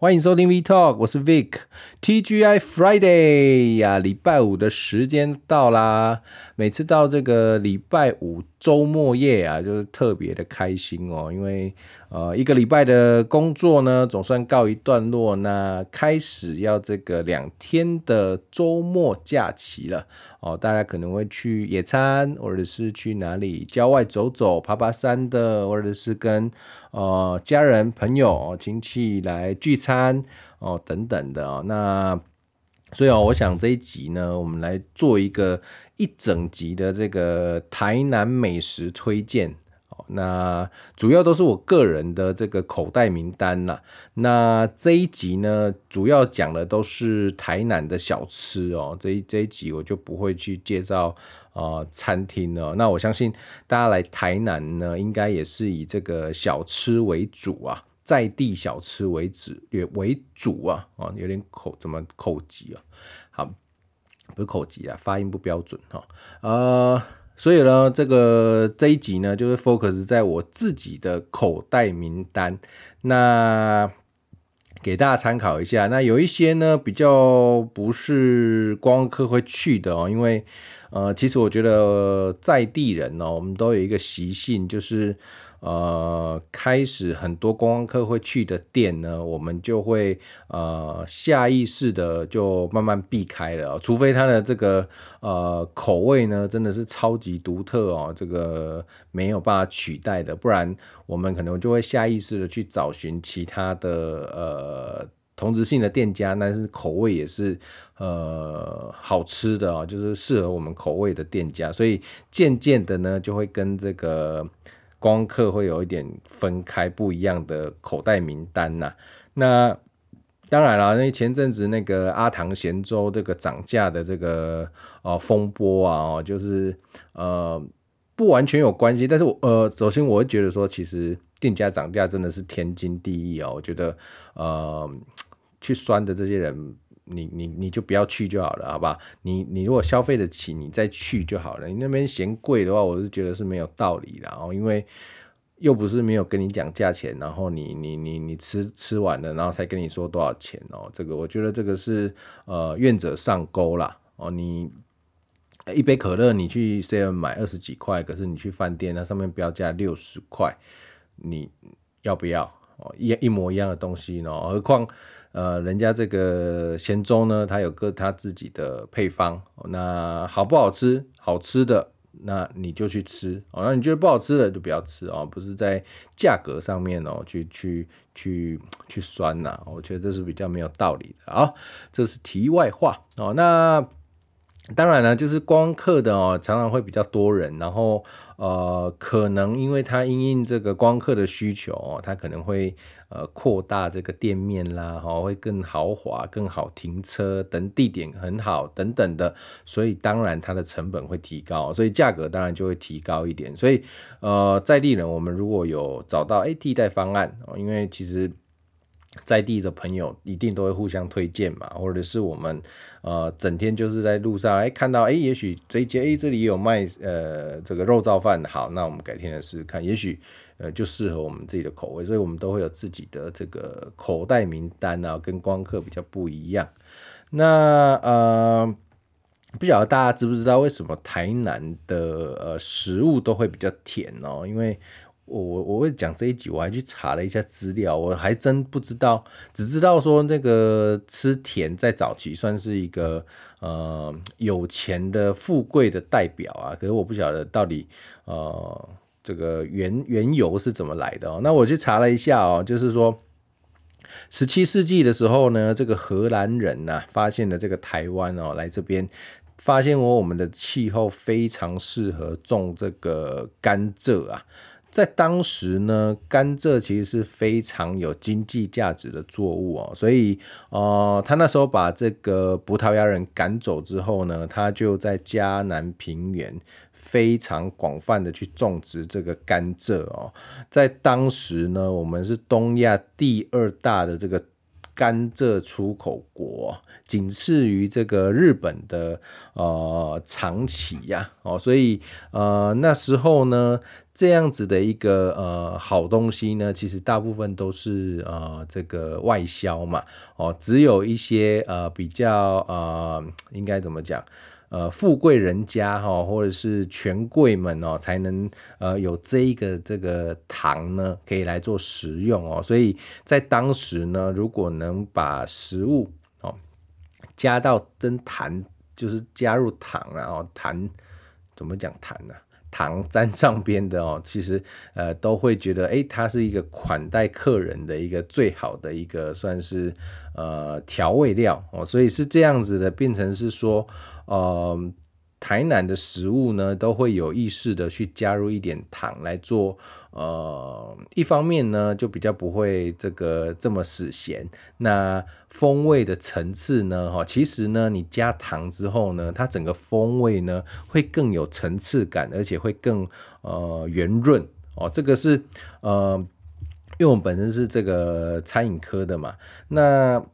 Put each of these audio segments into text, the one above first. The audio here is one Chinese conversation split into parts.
欢迎收听 V Talk，我是 Vic。TGI Friday 呀，礼拜五的时间到啦。每次到这个礼拜五周末夜啊，就是特别的开心哦，因为呃一个礼拜的工作呢，总算告一段落，那开始要这个两天的周末假期了哦。大家可能会去野餐，或者是去哪里郊外走走、爬爬山的，或者是跟呃家人、朋友、亲戚来聚餐。哦，等等的哦，那所以哦，我想这一集呢，我们来做一个一整集的这个台南美食推荐。那主要都是我个人的这个口袋名单呐。那这一集呢，主要讲的都是台南的小吃哦。这一这一集我就不会去介绍呃餐厅了。那我相信大家来台南呢，应该也是以这个小吃为主啊。在地小吃为主，也为主啊，啊，有点口怎么口急啊？好，不是口急啊，发音不标准哈。呃，所以呢，这个这一集呢，就是 focus 在我自己的口袋名单，那给大家参考一下。那有一些呢，比较不是光客会去的哦，因为呃，其实我觉得在地人哦，我们都有一个习性，就是。呃，开始很多观光客会去的店呢，我们就会呃下意识的就慢慢避开了，除非它的这个呃口味呢真的是超级独特哦，这个没有办法取代的，不然我们可能就会下意识的去找寻其他的呃同质性的店家，但是口味也是呃好吃的哦，就是适合我们口味的店家，所以渐渐的呢就会跟这个。光客会有一点分开不一样的口袋名单呐、那当然了，那前阵子那个阿唐咸粥这个涨价的这个呃风波啊，就是呃不完全有关系。但是我呃，首先我会觉得说，其实店家涨价真的是天经地义啊。我觉得呃去酸的这些人。你你你就不要去就好了，好吧？你你如果消费得起，你再去就好了。你那边嫌贵的话，我是觉得是没有道理的哦，因为又不是没有跟你讲价钱，然后你你你你吃吃完了，然后才跟你说多少钱哦。这个我觉得这个是呃愿者上钩啦哦。你一杯可乐你去 C M 买二十几块，可是你去饭店那上面标价六十块，你要不要哦？一一模一样的东西呢？何况。呃，人家这个咸粥呢，它有个它自己的配方，那好不好吃？好吃的，那你就去吃哦。那你觉得不好吃的就不要吃哦，不是在价格上面哦，去去去去酸呐。我觉得这是比较没有道理的。好，这是题外话哦。那当然了，就是光客的哦，常常会比较多人，然后呃，可能因为他因应这个光客的需求哦，他可能会呃扩大这个店面啦，哈，会更豪华、更好停车等地点很好等等的，所以当然它的成本会提高，所以价格当然就会提高一点。所以呃，在地人我们如果有找到诶替代方案哦，因为其实。在地的朋友一定都会互相推荐嘛，或者是我们呃整天就是在路上哎、看到哎、也许这一间哎这里有卖呃这个肉燥饭，好，那我们改天来试试看，也许呃就适合我们自己的口味，所以我们都会有自己的这个口袋名单啊，跟光客比较不一样。那呃不晓得大家知不知道为什么台南的呃食物都会比较甜哦？因为我我我会讲这一集，我还去查了一下资料，我还真不知道，只知道说那个吃甜在早期算是一个呃有钱的富贵的代表啊，可是我不晓得到底呃这个缘缘由是怎么来的哦。那我去查了一下哦，就是说十七世纪的时候呢，这个荷兰人呐发现了这个台湾哦，来这边发现我我们的气候非常适合种这个甘蔗啊。在当时呢，甘蔗其实是非常有经济价值的作物哦，所以呃，他那时候把这个葡萄牙人赶走之后呢，他就在嘉南平原非常广泛的去种植这个甘蔗哦。在当时呢，我们是东亚第二大的这个甘蔗出口国，仅次于这个日本的呃长崎呀，哦，所以呃那时候呢，这样子的一个呃好东西呢，其实大部分都是呃这个外销嘛，哦，只有一些呃比较呃应该怎么讲？呃，富贵人家哈，或者是权贵们哦，才能呃有这一个这个糖呢，可以来做食用哦。所以在当时呢，如果能把食物哦加到真糖，就是加入糖啊，哦糖怎么讲糖呢？糖沾上边的哦，其实呃都会觉得，哎，它是一个款待客人的一个最好的一个算是呃调味料哦，所以是这样子的，变成是说，呃。台南的食物呢，都会有意识的去加入一点糖来做，呃，一方面呢，就比较不会这个这么死咸。那风味的层次呢，哈，其实呢，你加糖之后呢，它整个风味呢会更有层次感，而且会更呃圆润哦。这个是呃，因为我们本身是这个餐饮科的嘛，那。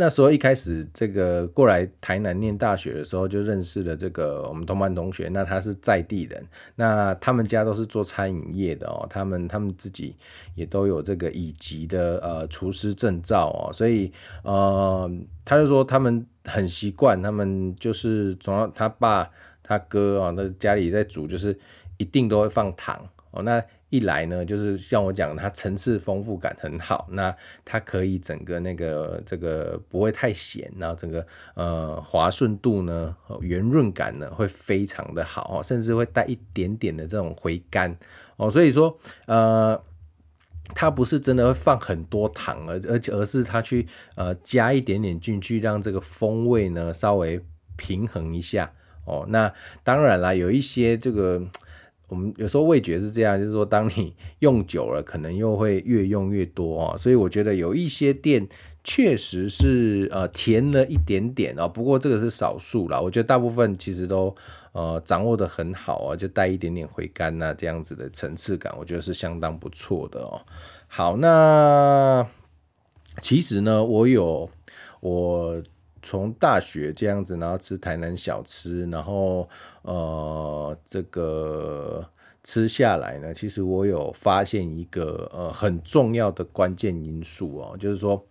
那时候一开始这个过来台南念大学的时候，就认识了这个我们同班同学。那他是在地人，那他们家都是做餐饮业的哦。他们他们自己也都有这个乙级的呃厨师证照哦。所以呃，他就说他们很习惯，他们就是总要他爸他哥啊，那家里在煮就是一定都会放糖哦。那一来呢，就是像我讲，它层次丰富感很好，那它可以整个那个这个不会太咸，然后整个呃滑顺度呢、圆润感呢会非常的好，甚至会带一点点的这种回甘哦，所以说呃，它不是真的会放很多糖，而而且而是它去呃加一点点进去，让这个风味呢稍微平衡一下哦。那当然啦，有一些这个。我们有时候味觉是这样，就是说，当你用久了，可能又会越用越多哦。所以我觉得有一些店确实是呃甜了一点点哦，不过这个是少数啦。我觉得大部分其实都呃掌握得很好啊，就带一点点回甘呐，这样子的层次感，我觉得是相当不错的哦。好，那其实呢，我有我。从大学这样子，然后吃台南小吃，然后呃，这个吃下来呢，其实我有发现一个呃很重要的关键因素哦，就是说，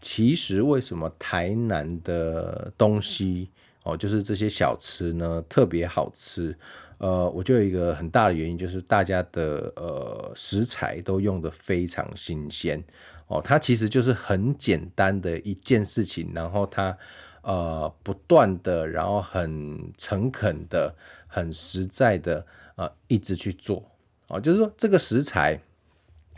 其实为什么台南的东西哦，就是这些小吃呢特别好吃？呃，我就有一个很大的原因，就是大家的呃食材都用得非常新鲜。哦，它其实就是很简单的一件事情，然后它呃不断的，然后很诚恳的、很实在的呃一直去做哦，就是说这个食材，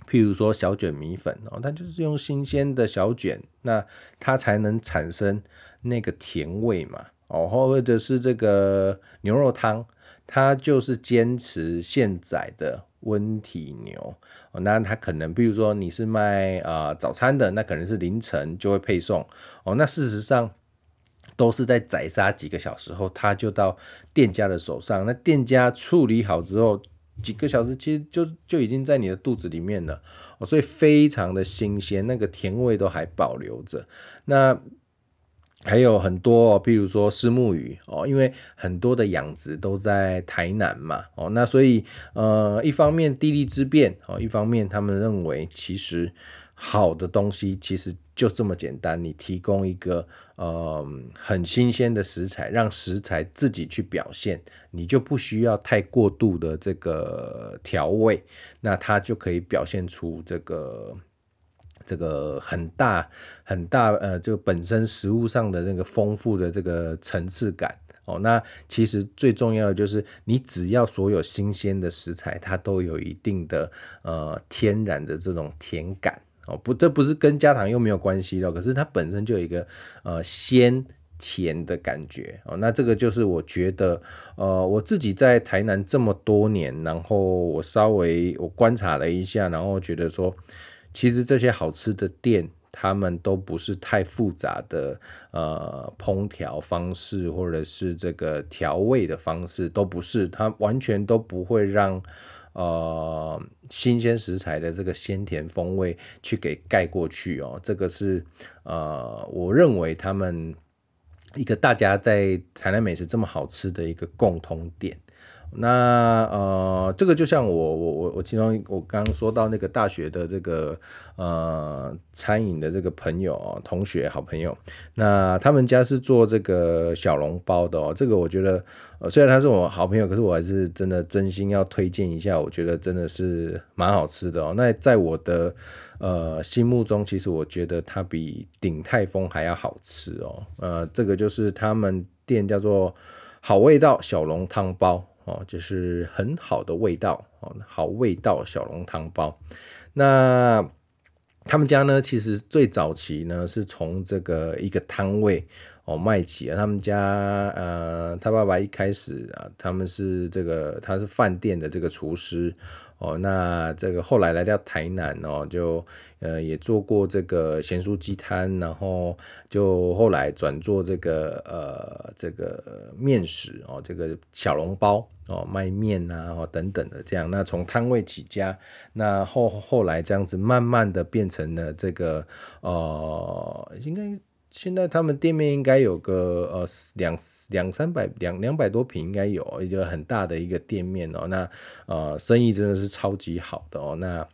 譬如说小卷米粉哦，它就是用新鲜的小卷，那它才能产生那个甜味嘛哦，或者是这个牛肉汤，它就是坚持现宰的。温体牛，哦那它可能，比如说你是卖啊、呃、早餐的，那可能是凌晨就会配送哦。那事实上都是在宰杀几个小时后，它就到店家的手上。那店家处理好之后，几个小时其实就就已经在你的肚子里面了哦，所以非常的新鲜，那个甜味都还保留着。那还有很多哦，譬如说虱目鱼哦，因为很多的养殖都在台南嘛哦，那所以呃，一方面地利之便哦，一方面他们认为其实好的东西其实就这么简单，你提供一个呃很新鲜的食材，让食材自己去表现，你就不需要太过度的这个调味，那它就可以表现出这个。这个很大很大呃，就本身食物上的那个丰富的这个层次感哦，那其实最重要的就是你只要所有新鲜的食材，它都有一定的呃天然的这种甜感哦，不，这不是跟加糖又没有关系了，可是它本身就有一个呃鲜甜的感觉哦，那这个就是我觉得呃我自己在台南这么多年，然后我稍微我观察了一下，然后觉得说。其实这些好吃的店，他们都不是太复杂的呃烹调方式，或者是这个调味的方式，都不是，它完全都不会让呃新鲜食材的这个鲜甜风味去给盖过去哦，这个是呃我认为他们一个大家在台南美食这么好吃的一个共通点。那呃，这个就像我我我我其中我刚刚说到那个大学的这个呃餐饮的这个朋友哦，同学好朋友，那他们家是做这个小笼包的哦，这个我觉得虽然他是我好朋友，可是我还是真的真心要推荐一下，我觉得真的是蛮好吃的哦。那在我的呃心目中，其实我觉得它比鼎泰丰还要好吃哦。呃，这个就是他们店叫做好味道小笼汤包。哦，就是很好的味道哦，好味道小笼汤包。那他们家呢，其实最早期呢是从这个一个摊位哦卖起啊。他们家呃，他爸爸一开始啊，他们是这个他是饭店的这个厨师。哦，那这个后来来到台南哦，就呃也做过这个咸酥鸡摊，然后就后来转做这个呃这个面食哦，这个小笼包哦，卖面啊哦等等的这样。那从摊位起家，那后后来这样子慢慢的变成了这个呃应该。现在他们店面应该有个呃两两三百两两百多平，应该有一个很大的一个店面哦。那呃生意真的是超级好的哦。那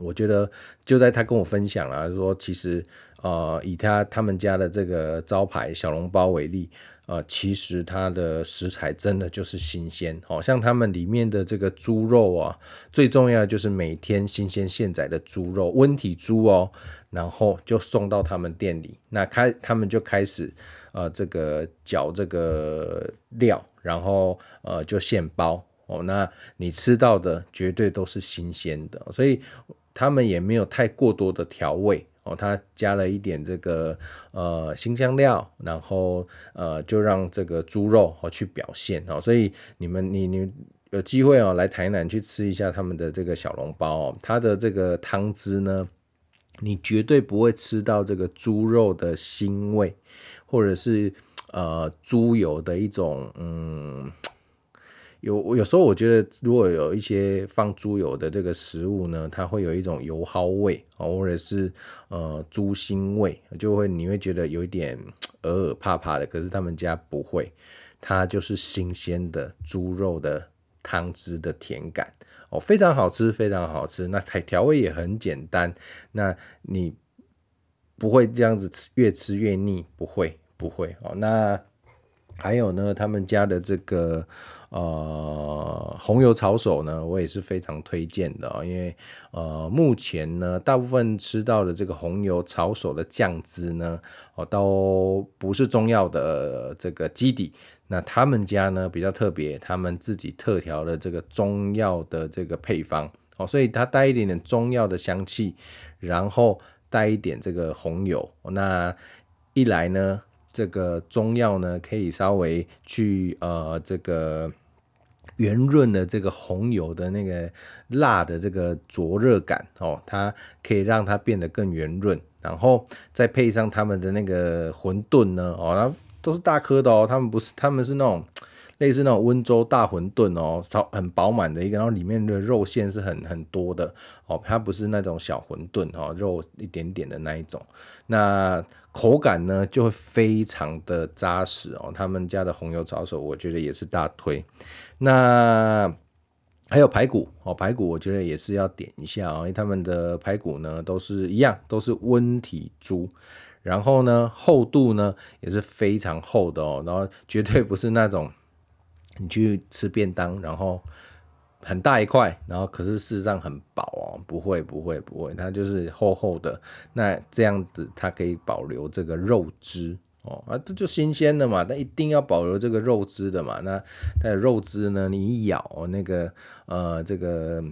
我觉得就在他跟我分享了，说其实呃以他他们家的这个招牌小笼包为例。呃，其实它的食材真的就是新鲜，好像他们里面的这个猪肉啊，最重要的就是每天新鲜现宰的猪肉，温体猪哦，然后就送到他们店里，那开他们就开始呃这个搅这个料，然后呃就现包。哦，那你吃到的绝对都是新鲜的，所以他们也没有太过多的调味。哦，他加了一点这个呃辛香料，然后呃就让这个猪肉哦去表现哦，所以你们你你有机会哦来台南去吃一下他们的这个小笼包哦，它的这个汤汁呢，你绝对不会吃到这个猪肉的腥味，或者是呃猪油的一种嗯。有有时候我觉得，如果有一些放猪油的这个食物呢，它会有一种油耗味或者是呃猪腥味，就会你会觉得有一点耳耳怕怕的。可是他们家不会，它就是新鲜的猪肉的汤汁的甜感哦，非常好吃，非常好吃。那调调味也很简单，那你不会这样子吃越吃越腻，不会不会哦。那还有呢，他们家的这个。呃，红油抄手呢，我也是非常推荐的哦，因为呃，目前呢，大部分吃到的这个红油抄手的酱汁呢，哦，都不是中药的这个基底。那他们家呢比较特别，他们自己特调的这个中药的这个配方哦，所以它带一点点中药的香气，然后带一点这个红油。那一来呢，这个中药呢可以稍微去呃这个。圆润的这个红油的那个辣的这个灼热感哦，它可以让它变得更圆润，然后再配上他们的那个馄饨呢哦，那都是大颗的哦，他们不是，他们是那种类似那种温州大馄饨哦，超很饱满的一个，然后里面的肉馅是很很多的哦，它不是那种小馄饨哦，肉一点点的那一种，那口感呢就会非常的扎实哦，他们家的红油抄手我觉得也是大推。那还有排骨哦，排骨我觉得也是要点一下哦，因为他们的排骨呢都是一样，都是温体猪，然后呢厚度呢也是非常厚的哦，然后绝对不是那种你去吃便当，然后很大一块，然后可是事实上很薄哦，不会不会不会，它就是厚厚的，那这样子它可以保留这个肉汁。哦啊，这就新鲜的嘛，那一定要保留这个肉汁的嘛。那它的肉汁呢，你一咬那个呃这个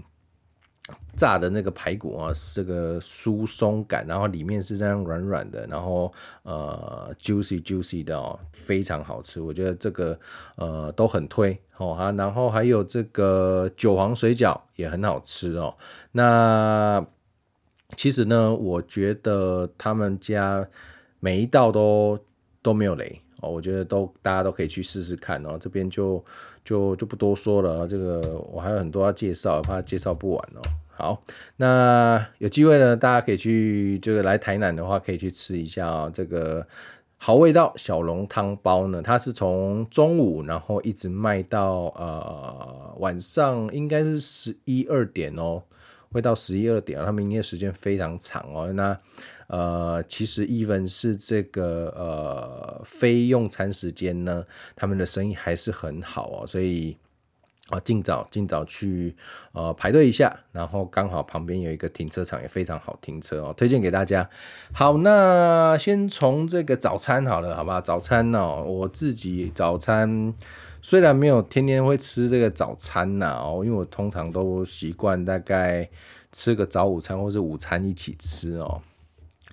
炸的那个排骨啊，这个酥松感，然后里面是这样软软的，然后呃 juicy juicy 的哦，非常好吃。我觉得这个呃都很推哦哈。然后还有这个韭黄水饺也很好吃哦。那其实呢，我觉得他们家每一道都。都没有雷哦，我觉得都大家都可以去试试看哦。这边就就就不多说了，这个我还有很多要介绍，怕介绍不完哦。好，那有机会呢，大家可以去，就是来台南的话，可以去吃一下、哦。这个好味道小笼汤包呢，它是从中午然后一直卖到呃晚上，应该是十一二点哦，会到十一二点，他们营业时间非常长哦。那呃，其实 even 是这个呃非用餐时间呢，他们的生意还是很好哦，所以。啊，尽早尽早去呃排队一下，然后刚好旁边有一个停车场，也非常好停车哦，推荐给大家。好，那先从这个早餐好了，好吧？早餐哦，我自己早餐虽然没有天天会吃这个早餐呐哦，因为我通常都习惯大概吃个早午餐或是午餐一起吃哦，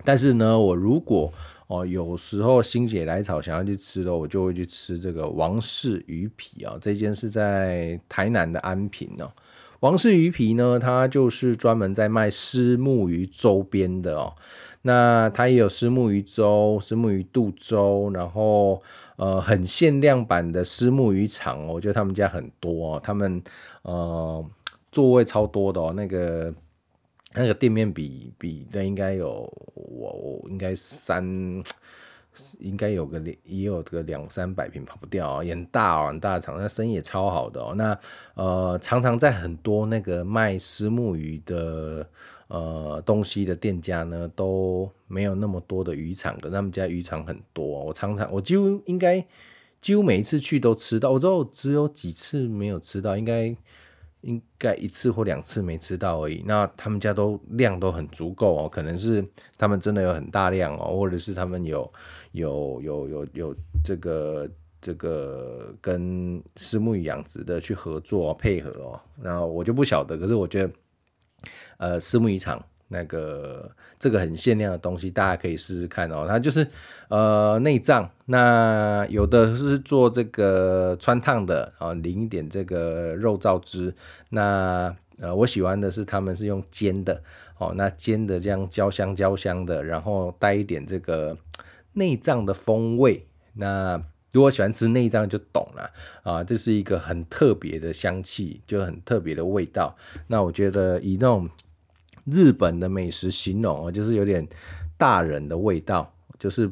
但是呢，我如果哦，有时候心血来潮想要去吃的，我就会去吃这个王氏鱼皮啊。这间是在台南的安平哦。王氏鱼皮呢，它就是专门在卖虱目鱼周边的哦。那它也有虱目鱼粥、虱目鱼肚粥，然后呃很限量版的虱目鱼肠，我觉得他们家很多哦。他们呃座位超多的哦，那个。那个店面比比那应该有我我应该三应该有个也有个两三百平跑不掉啊，也很大哦，很大的厂，那生意也超好的哦。那呃常常在很多那个卖虱目鱼的呃东西的店家呢都没有那么多的鱼场的，他们家鱼场很多。我常常我几乎应该几乎每一次去都吃到，我之后只有几次没有吃到，应该。应该一次或两次没吃到而已。那他们家都量都很足够哦，可能是他们真的有很大量哦，或者是他们有有有有有这个这个跟虱目鱼养殖的去合作配合哦。然后我就不晓得，可是我觉得，呃，虱目鱼场。那个这个很限量的东西，大家可以试试看哦。它就是呃内脏，那有的是做这个汆烫的啊，淋一点这个肉燥汁。那呃我喜欢的是他们是用煎的哦，那煎的这样焦香焦香的，然后带一点这个内脏的风味。那如果喜欢吃内脏就懂了啊，这是一个很特别的香气，就很特别的味道。那我觉得以那种。日本的美食形容哦，就是有点大人的味道，就是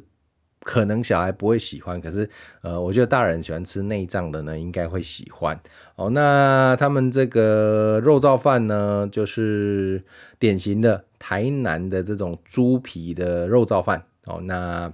可能小孩不会喜欢，可是呃，我觉得大人喜欢吃内脏的呢，应该会喜欢哦。那他们这个肉燥饭呢，就是典型的台南的这种猪皮的肉燥饭哦。那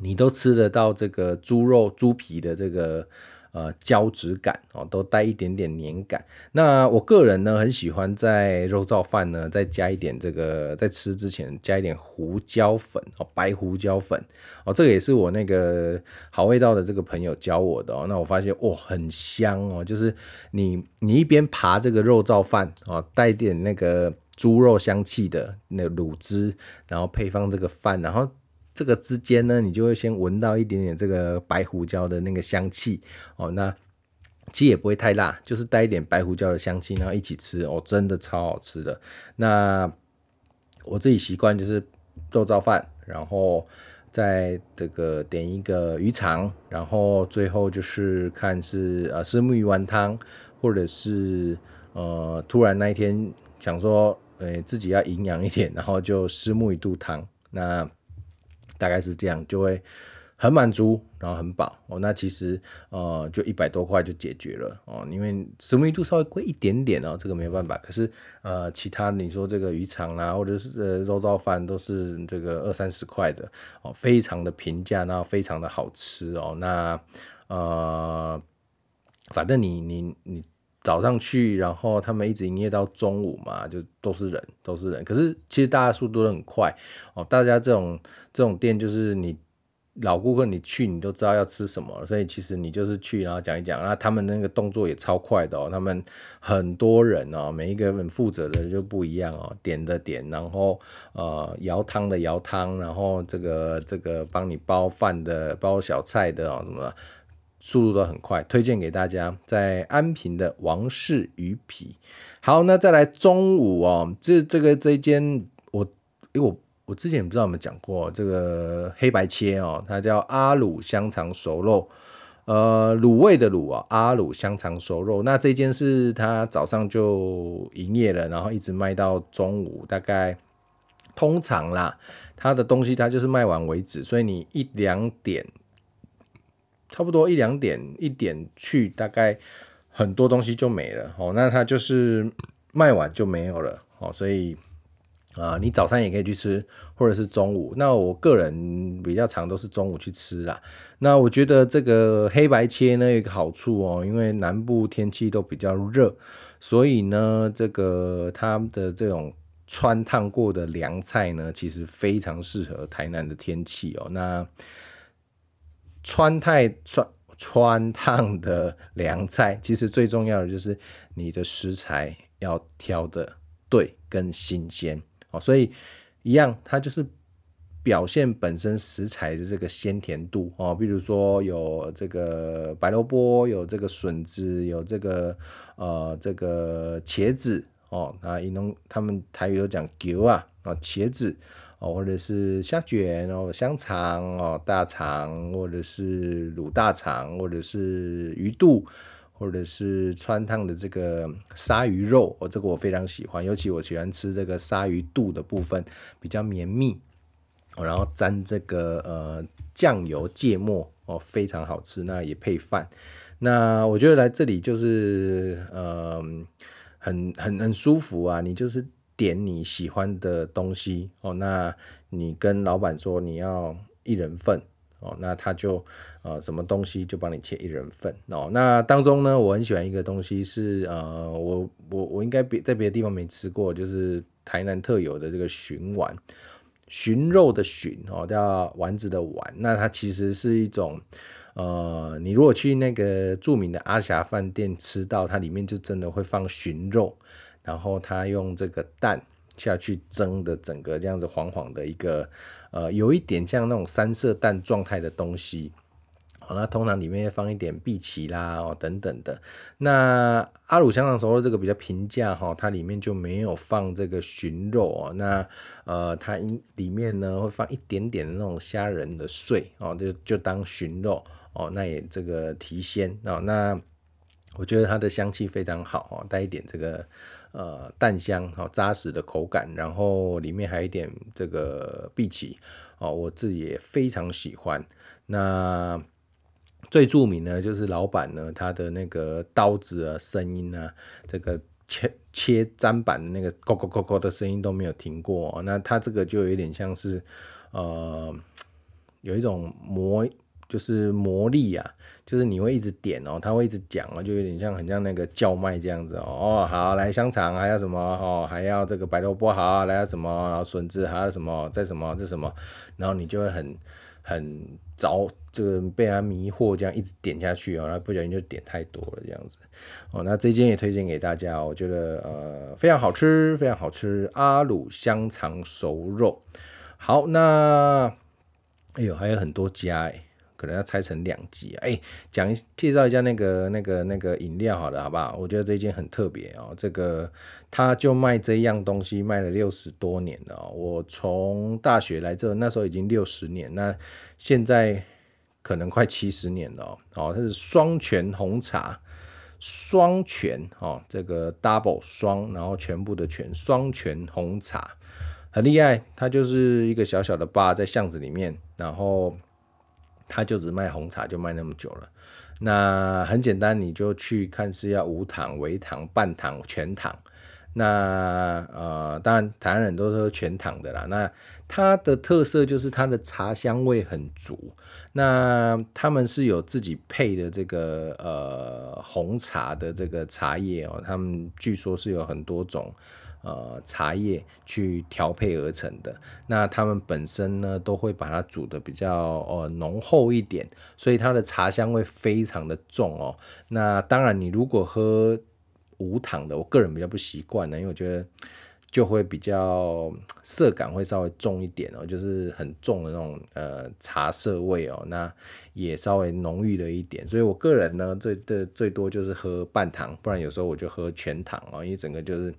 你都吃得到这个猪肉猪皮的这个。呃，胶质感哦，都带一点点黏感。那我个人呢，很喜欢在肉燥饭呢再加一点这个，在吃之前加一点胡椒粉哦，白胡椒粉哦，这个也是我那个好味道的这个朋友教我的哦。那我发现哇，很香哦，就是你你一边扒这个肉燥饭哦，带点那个猪肉香气的那卤汁，然后配方这个饭，然后。这个之间呢，你就会先闻到一点点这个白胡椒的那个香气哦。那其实也不会太辣，就是带一点白胡椒的香气，然后一起吃哦，真的超好吃的。那我自己习惯就是肉燥饭，然后再这个点一个鱼肠，然后最后就是看是呃虱目鱼丸汤，或者是呃突然那一天想说，呃自己要营养一点，然后就虱目鱼肚汤。那大概是这样，就会很满足，然后很饱哦。那其实呃，就一百多块就解决了哦。因为虱目鱼肚稍微贵一点点哦，这个没办法。可是呃，其他你说这个鱼肠啦，或者是呃肉燥饭，都是这个二三十块的哦，非常的平价，然后非常的好吃哦。那呃，反正你你你早上去，然后他们一直营业到中午嘛，就都是人，都是人。可是其实大家速度都很快哦，大家这种。这种店就是你老顾客，你去你都知道要吃什么，所以其实你就是去，然后讲一讲，那他们那个动作也超快的哦，他们很多人哦，每一个人负责的就不一样哦，点的点，然后呃舀汤的舀汤，然后这个这个帮你包饭的包小菜的哦，什么速度都很快，推荐给大家，在安平的王氏鱼皮。好，那再来中午哦，这这个这一间我因为我。我之前也不知道有没有讲过这个黑白切哦，它叫阿鲁香肠熟肉，呃，卤味的卤啊，阿鲁香肠熟肉。那这间是它早上就营业了，然后一直卖到中午，大概通常啦，它的东西它就是卖完为止，所以你一两点，差不多一两点一点去，大概很多东西就没了哦。那它就是卖完就没有了哦，所以。啊，你早餐也可以去吃，或者是中午。那我个人比较常都是中午去吃啦。那我觉得这个黑白切呢有一个好处哦，因为南部天气都比较热，所以呢，这个它的这种穿烫过的凉菜呢，其实非常适合台南的天气哦。那川菜、川川烫的凉菜，其实最重要的就是你的食材要挑的对跟新鲜。哦，所以一样，它就是表现本身食材的这个鲜甜度哦。比如说有这个白萝卜，有这个笋子，有这个呃这个茄子哦。那一农他们台语都讲球啊啊茄子哦，或者是虾卷哦，香肠哦，大肠，或者是卤大肠，或者是鱼肚。或者是汆烫的这个鲨鱼肉，哦，这个我非常喜欢，尤其我喜欢吃这个鲨鱼肚的部分，比较绵密，然后沾这个呃酱油芥末，哦，非常好吃，那也配饭。那我觉得来这里就是呃很很很舒服啊，你就是点你喜欢的东西哦，那你跟老板说你要一人份。哦，那他就呃什么东西就帮你切一人份哦。那当中呢，我很喜欢一个东西是呃，我我我应该别在别的地方没吃过，就是台南特有的这个鲟丸，鲟肉的鲟哦，叫丸子的丸。那它其实是一种呃，你如果去那个著名的阿霞饭店吃到，它里面就真的会放鲟肉，然后它用这个蛋。下去蒸的整个这样子黄黄的一个，呃，有一点像那种三色蛋状态的东西，好，那通常里面放一点碧琪啦，哦等等的。那阿鲁香肠熟肉这个比较平价哈，它里面就没有放这个鲟肉哦，那呃，它里面呢会放一点点的那种虾仁的碎哦，就就当鲟肉哦，那也这个提鲜哦，那我觉得它的香气非常好哦，带一点这个。呃，蛋香好扎实的口感，然后里面还有一点这个荸荠哦，我自己也非常喜欢。那最著名呢，就是老板呢，他的那个刀子的声音啊，这个切切砧板的那个咯咯咯咯的声音都没有停过。那他这个就有点像是呃，有一种磨。就是魔力啊，就是你会一直点哦，他会一直讲哦，就有点像很像那个叫卖这样子哦。哦，好，来香肠还要什么哦，还要这个白萝卜好，来什么，然后笋子还要什么，再什么这什么，然后你就会很很着这个被他迷惑，这样一直点下去哦，然后不小心就点太多了这样子哦。那这间也推荐给大家，我觉得呃非常好吃，非常好吃，阿鲁香肠熟肉。好，那哎呦还有很多家哎。可能要拆成两集啊哎，讲、一介绍一下那个那个那个饮料好了，好不好？我觉得这件很特别哦，这个他就卖这样东西卖了六十多年了。我从大学来这，那时候已经六十年，那现在可能快七十年了哦。它是双全红茶，双全哦，这个 double 双，然后全部的全双全红茶很厉害，它就是一个小小的吧，在巷子里面，然后。他就只卖红茶，就卖那么久了。那很简单，你就去看是要无糖、微糖、半糖、全糖。那呃，当然台湾人都是喝全糖的啦。那它的特色就是它的茶香味很足。那他们是有自己配的这个呃红茶的这个茶叶哦，他们据说是有很多种。呃，茶叶去调配而成的，那他们本身呢，都会把它煮得比较呃浓厚一点，所以它的茶香味非常的重哦。那当然，你如果喝无糖的，我个人比较不习惯呢，因为我觉得就会比较涩感会稍微重一点哦，就是很重的那种呃茶涩味哦，那也稍微浓郁了一点，所以我个人呢，最的最多就是喝半糖，不然有时候我就喝全糖哦，因为整个就是。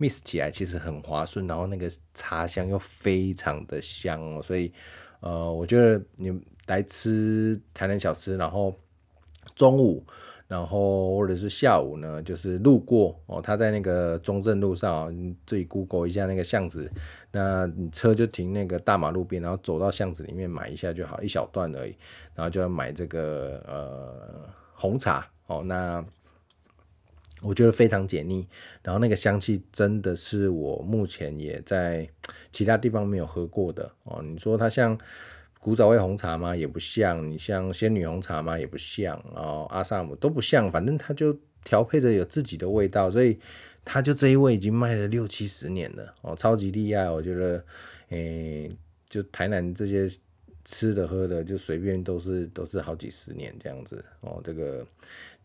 Mix 起来其实很滑顺，然后那个茶香又非常的香哦，所以呃，我觉得你来吃台南小吃，然后中午。然后或者是下午呢，就是路过哦，他在那个中正路上啊，你自己 Google 一下那个巷子，那你车就停那个大马路边，然后走到巷子里面买一下就好，一小段而已，然后就要买这个呃红茶哦，那我觉得非常解腻，然后那个香气真的是我目前也在其他地方没有喝过的哦，你说它像。古早味红茶吗？也不像。你像仙女红茶吗？也不像。哦，阿萨姆都不像。反正它就调配着有自己的味道，所以它就这一味已经卖了六七十年了哦，超级厉害。我觉得，诶、就台南这些吃的喝的，就随便都是都是好几十年这样子哦。这个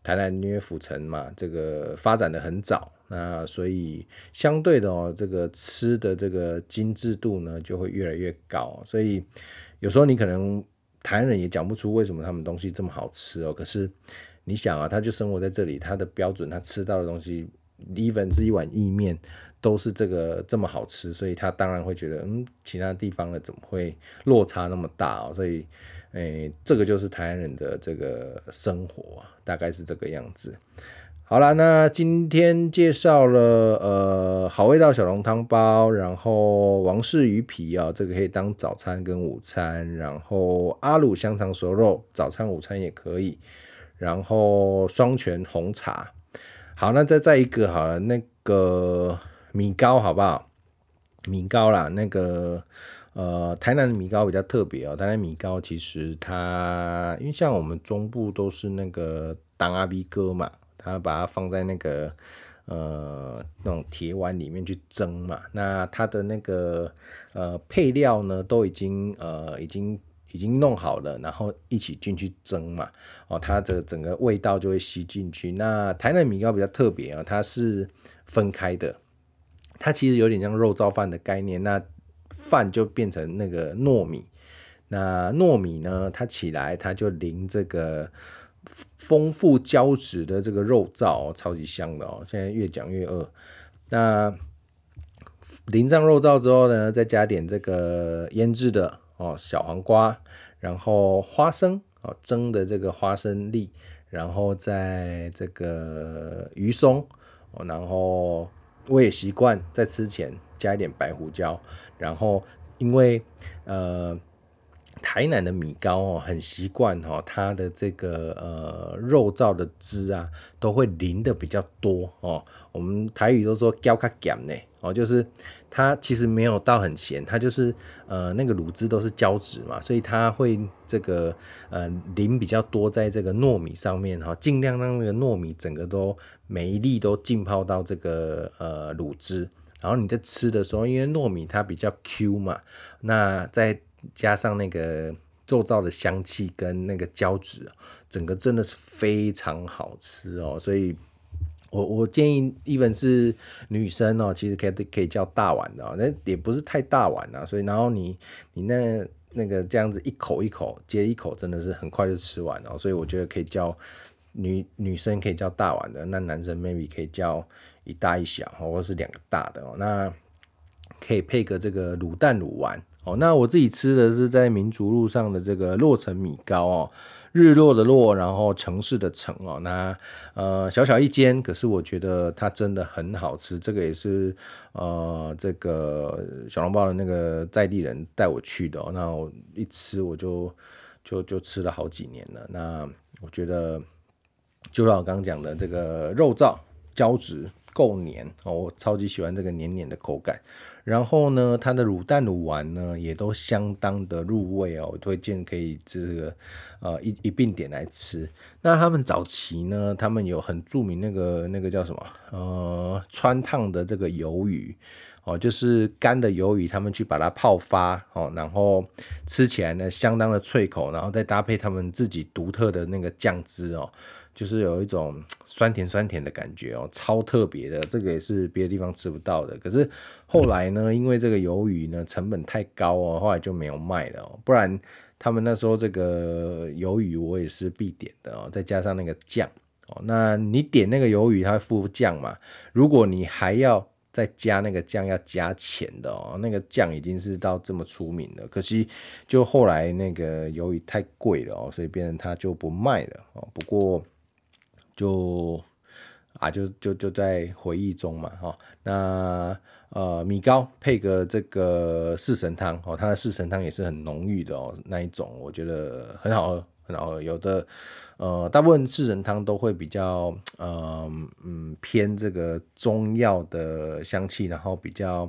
台南因为府城嘛，这个发展的很早，那所以相对的哦，这个吃的这个精致度呢就会越来越高，所以。有时候你可能台湾人也讲不出为什么他们东西这么好吃哦，可是你想啊，他就生活在这里，他的标准，他吃到的东西，even 是一碗意面，都是这个这么好吃，所以他当然会觉得，嗯，其他地方的怎么会落差那么大哦？所以，诶、这个就是台湾人的这个生活，大概是这个样子。好啦，那今天介绍了呃好味道小笼汤包，然后王氏鱼皮啊，这个可以当早餐跟午餐，然后阿鲁香肠熟肉早餐午餐也可以，然后双全红茶。好，那再再一个好了，那个米糕好不好？米糕啦，那个呃台南的米糕比较特别哦，台南米糕其实它因为像我们中部都是那个当阿 B 哥嘛。他把它放在那个呃那种铁碗里面去蒸嘛，那它的那个呃配料呢都已经呃已经已经弄好了，然后一起进去蒸嘛，哦，它的整个味道就会吸进去。那台南米糕比较特别啊，它是分开的，它其实有点像肉燥饭的概念，那饭就变成那个糯米，那糯米呢，它起来它就淋这个。丰富胶质的这个肉燥，超级香的哦！现在越讲越饿。那淋上肉燥之后呢，再加点这个腌制的哦小黄瓜，然后花生哦蒸的这个花生粒，然后再这个鱼松哦，然后我也习惯在吃前加一点白胡椒，然后因为呃。台南的米糕哦，很习惯哦，它的这个呃肉燥的汁啊，都会淋的比较多哦。我们台语都说胶卡咸呢哦，就是它其实没有到很咸，它就是呃那个卤汁都是胶质嘛，所以它会这个呃磷比较多在这个糯米上面哈，尽量让那个糯米整个都每一粒都浸泡到这个呃卤汁，然后你在吃的时候，因为糯米它比较 Q 嘛，那再加上那个肉燥的香气跟那个胶质，整个真的是非常好吃哦。所以我我建议，even 是女生哦，其实可以可以叫大碗的，那也不是太大碗啊。所以然后你你那那个这样子一口一口接一口，真的是很快就吃完了。所以我觉得可以叫女女生可以叫大碗的，那男生 maybe 可以叫一大一小，或者是两个大的哦。那可以配个这个卤蛋卤丸。哦，那我自己吃的是在民族路上的这个洛城米糕哦，日落的落，然后城市的城哦，那呃小小一间，可是我觉得它真的很好吃。这个也是呃这个小笼包的那个在地人带我去的哦，那我一吃我就就就吃了好几年了。那我觉得就像我刚刚讲的这个肉燥胶质够黏哦，我超级喜欢这个黏黏的口感。然后呢，它的卤蛋卤丸呢也都相当的入味哦，我推荐可以这个呃一一并点来吃。那他们早期呢，他们有很著名那个那个叫什么呃川烫的这个鱿鱼哦，就是干的鱿鱼，他们去把它泡发哦，然后吃起来呢相当的脆口，然后再搭配他们自己独特的那个酱汁哦。就是有一种酸甜酸甜的感觉哦，超特别的，这个也是别的地方吃不到的。可是后来呢，因为这个鱿鱼呢成本太高哦，后来就没有卖了哦。不然他们那时候这个鱿鱼我也是必点的哦，再加上那个酱哦。那你点那个鱿鱼，它会附酱嘛？如果你还要再加那个酱要加钱的哦，那个酱已经是到这么出名了。可惜就后来那个鱿鱼太贵了哦，所以变成它就不卖了哦。不过就啊，就就就在回忆中嘛哈。那呃，米糕配个这个四神汤哦，它的四神汤也是很浓郁的哦，那一种我觉得很好喝。很好喝有的，呃，大部分四神汤都会比较，呃，嗯，偏这个中药的香气，然后比较，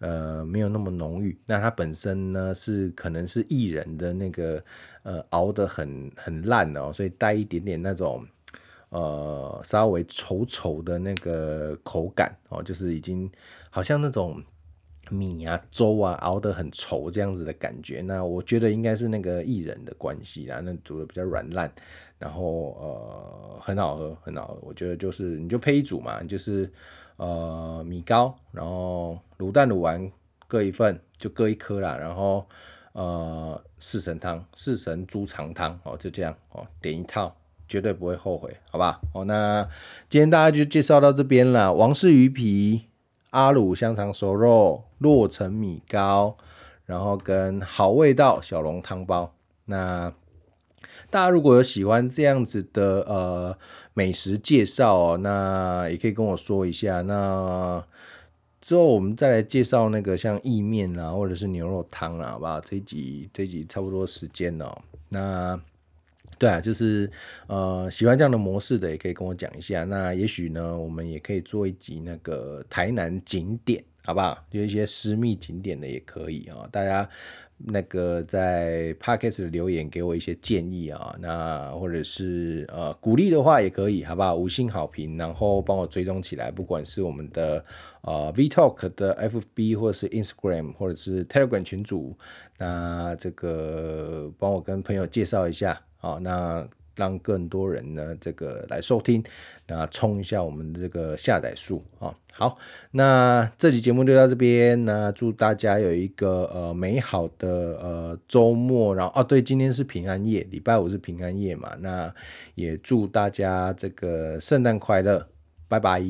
呃，没有那么浓郁。那它本身呢，是可能是薏仁的那个，呃，熬得很很烂哦，所以带一点点那种，呃，稍微稠稠的那个口感哦，就是已经好像那种。米啊，粥啊，熬得很稠，这样子的感觉。那我觉得应该是那个薏仁的关系啦，那煮的比较软烂，然后呃很好喝，很好喝。我觉得就是你就配一组嘛，就是呃米糕，然后卤蛋卤完各一份，就各一颗啦。然后呃四神汤，四神猪肠汤哦，就这样哦，点一套绝对不会后悔，好吧？哦，那今天大家就介绍到这边了，王氏鱼皮。阿鲁香肠熟肉、洛城米糕，然后跟好味道小笼汤包。那大家如果有喜欢这样子的呃美食介绍哦，那也可以跟我说一下。那之后我们再来介绍那个像意面啊，或者是牛肉汤啊，好不好？这一集这一集差不多时间了哦。那对啊，就是呃，喜欢这样的模式的，也可以跟我讲一下。那也许呢，我们也可以做一集那个台南景点，好不好？有一些私密景点的也可以啊。大家那个在 Podcast 的留言给我一些建议啊，那或者是呃鼓励的话也可以，好不好？五星好评，然后帮我追踪起来，不管是我们的呃 V Talk 的 FB 或者是 Instagram 或者是 Telegram 群组，那这个帮我跟朋友介绍一下。好，那让更多人呢，这个来收听，那冲一下我们的这个下载数啊。好，那这期节目就到这边，那祝大家有一个呃美好的呃周末。然后哦，对，今天是平安夜，礼拜五是平安夜嘛，那也祝大家这个圣诞快乐，拜拜。